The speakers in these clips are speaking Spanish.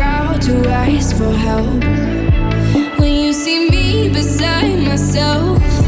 proud to ask for help when you see me beside myself.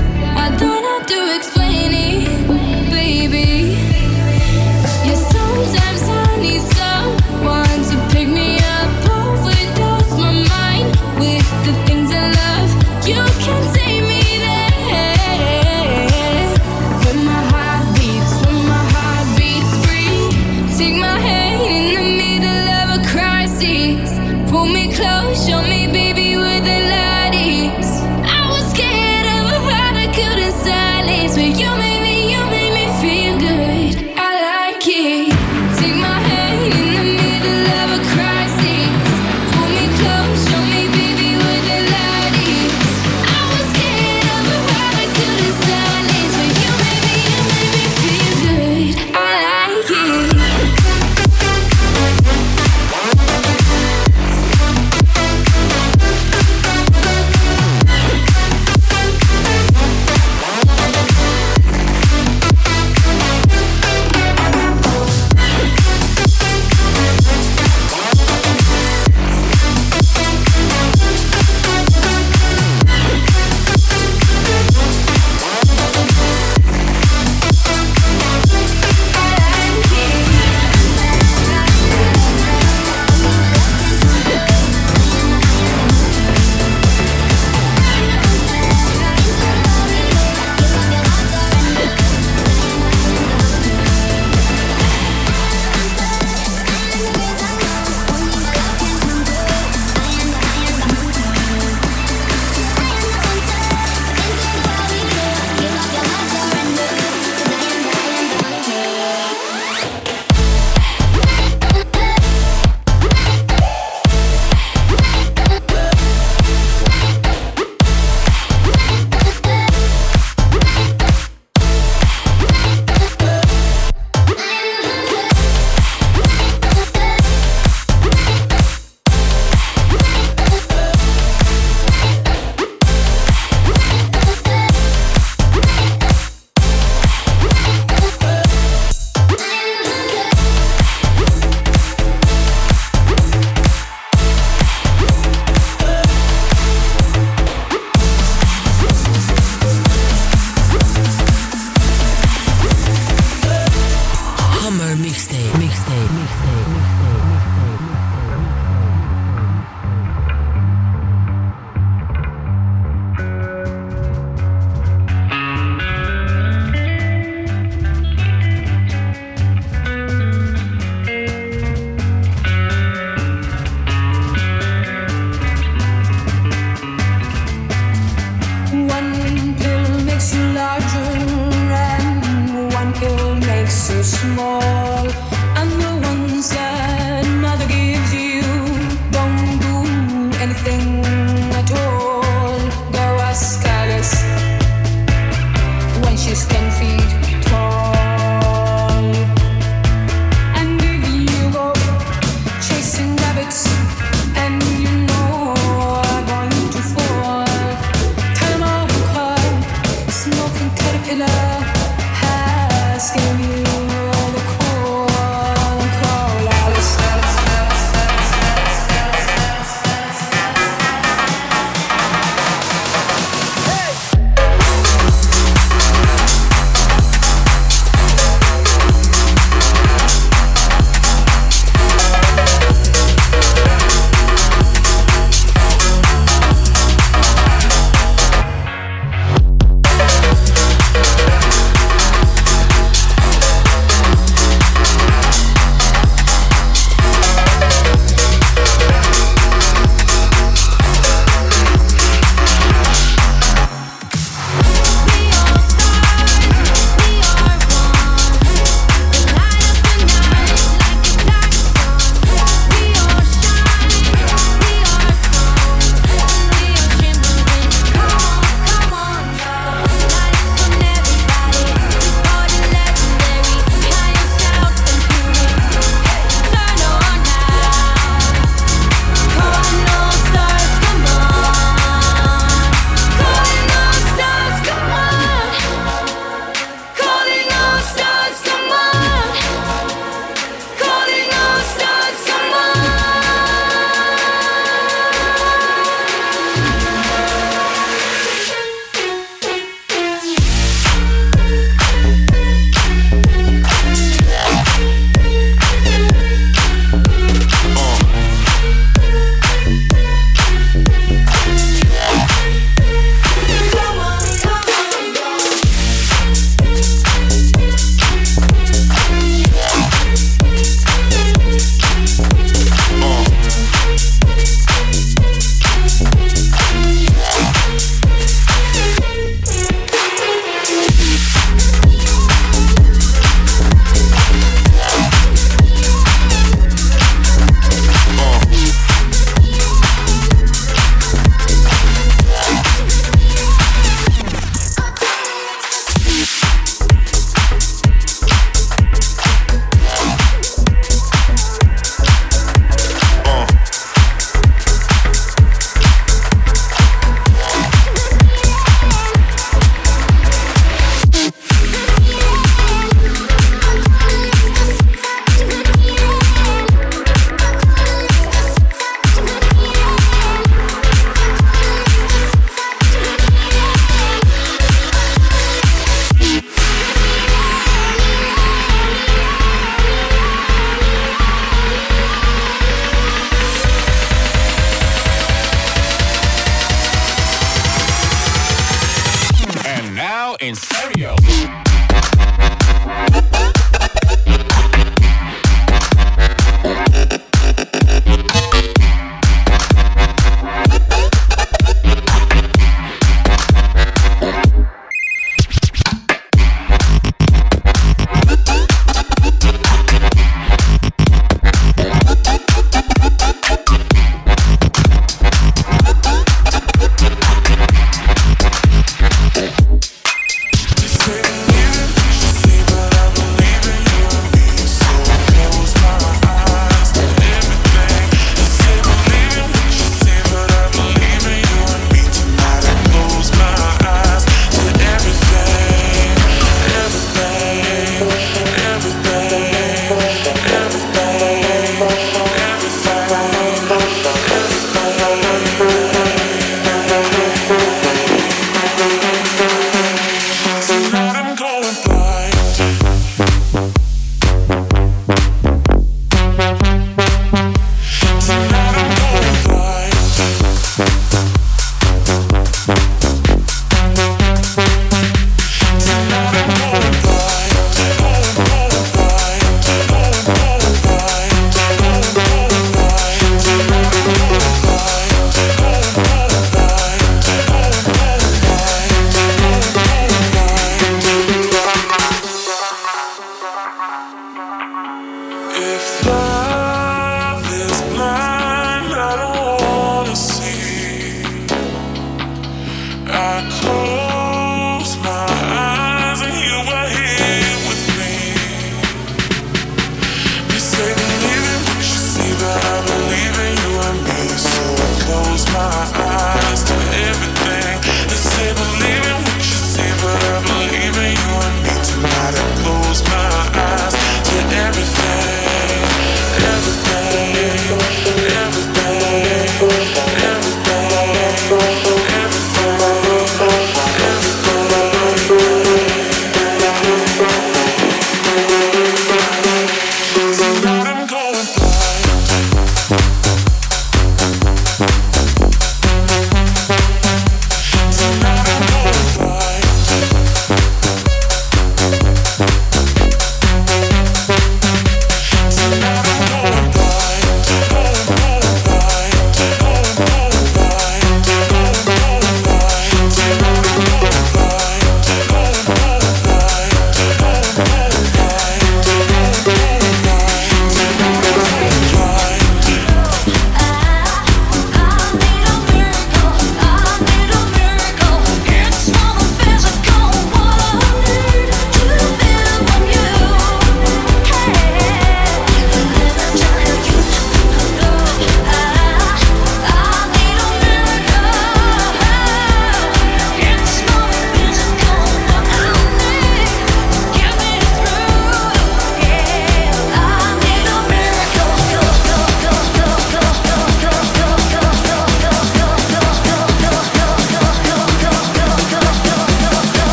I call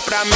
para mí.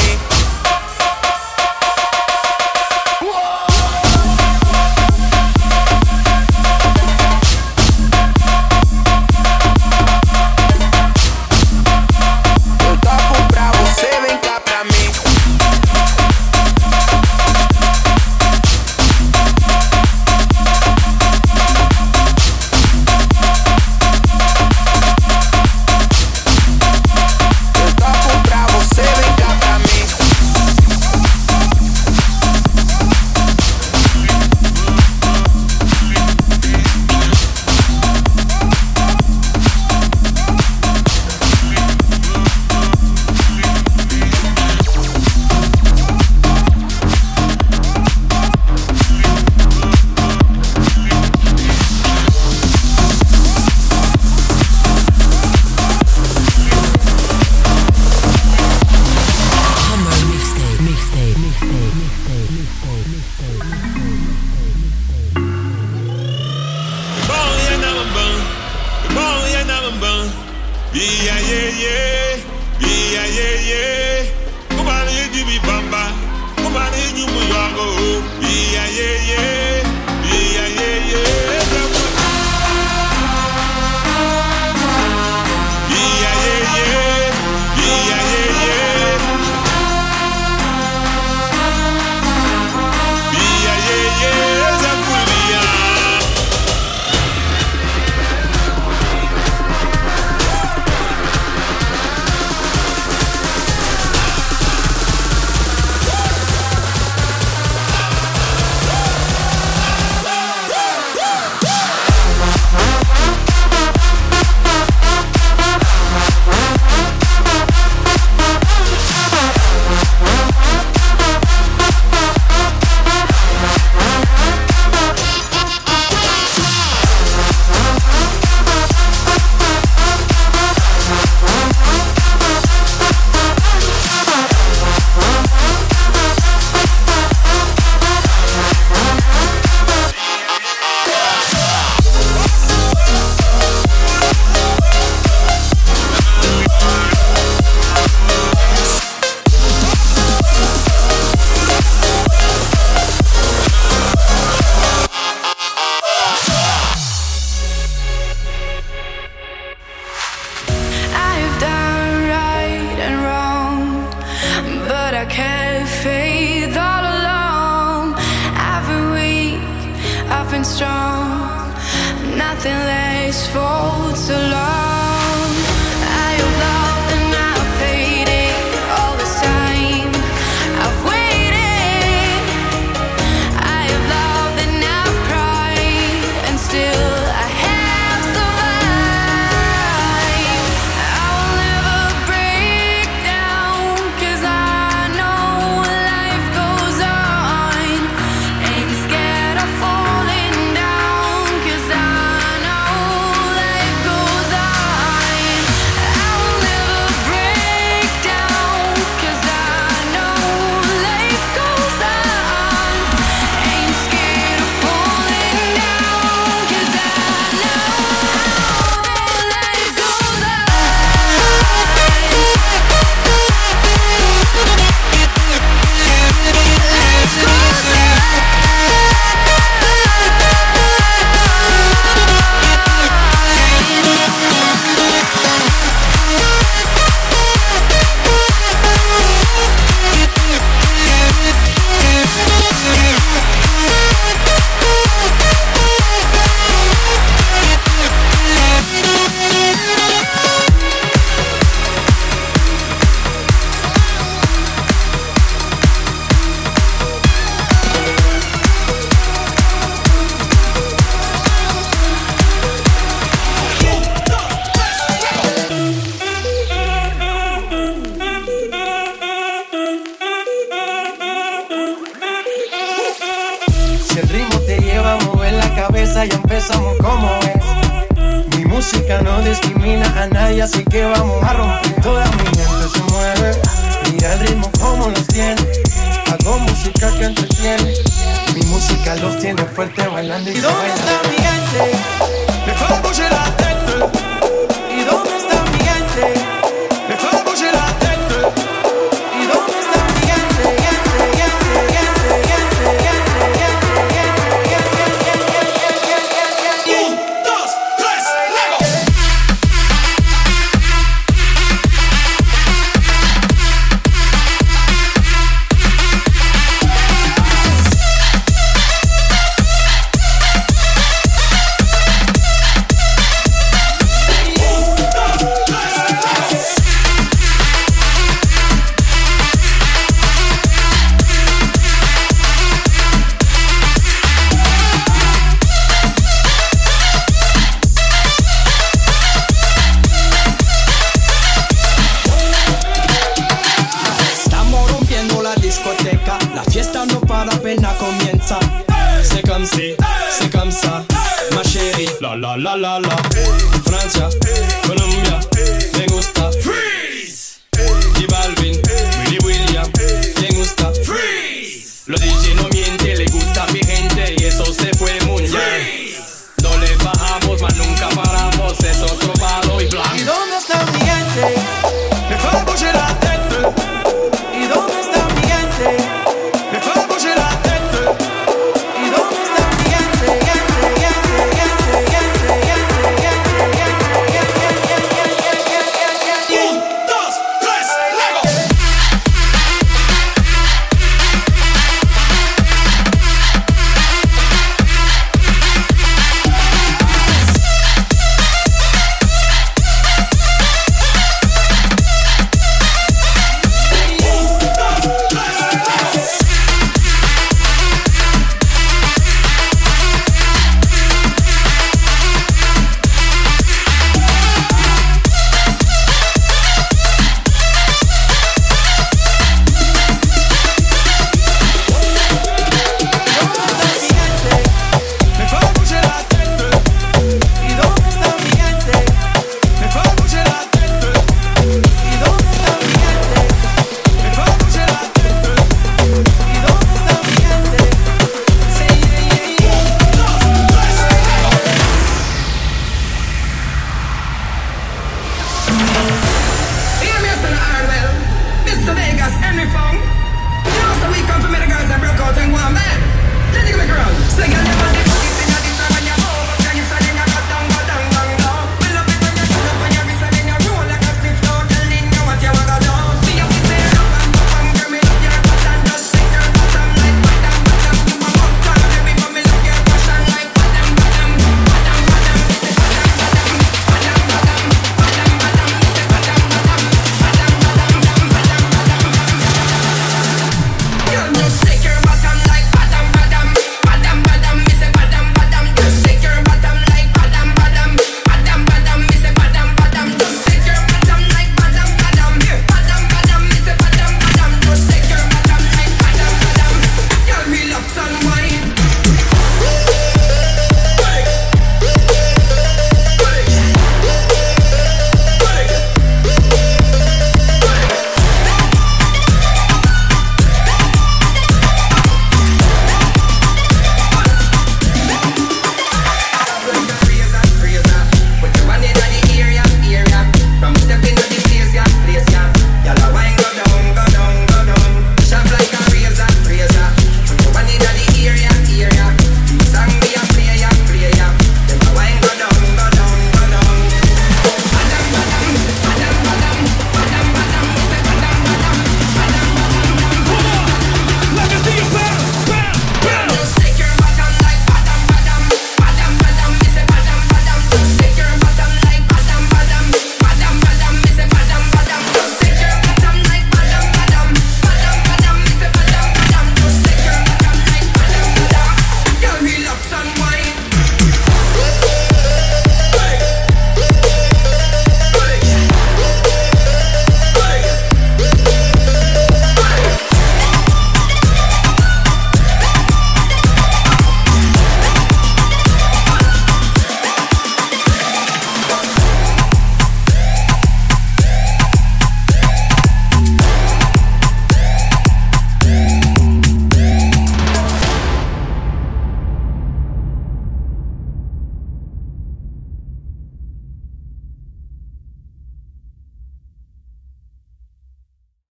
casa ya empezamos como es. Mi música no discrimina a nadie, así que vamos a romper. Toda mi gente se mueve, mira el ritmo como los tiene. Hago música que entretiene, mi música los tiene fuerte bailando y ¿Y dónde está mi gente? la la la. Francia, Colombia, me gusta. Freeze. Y Balvin.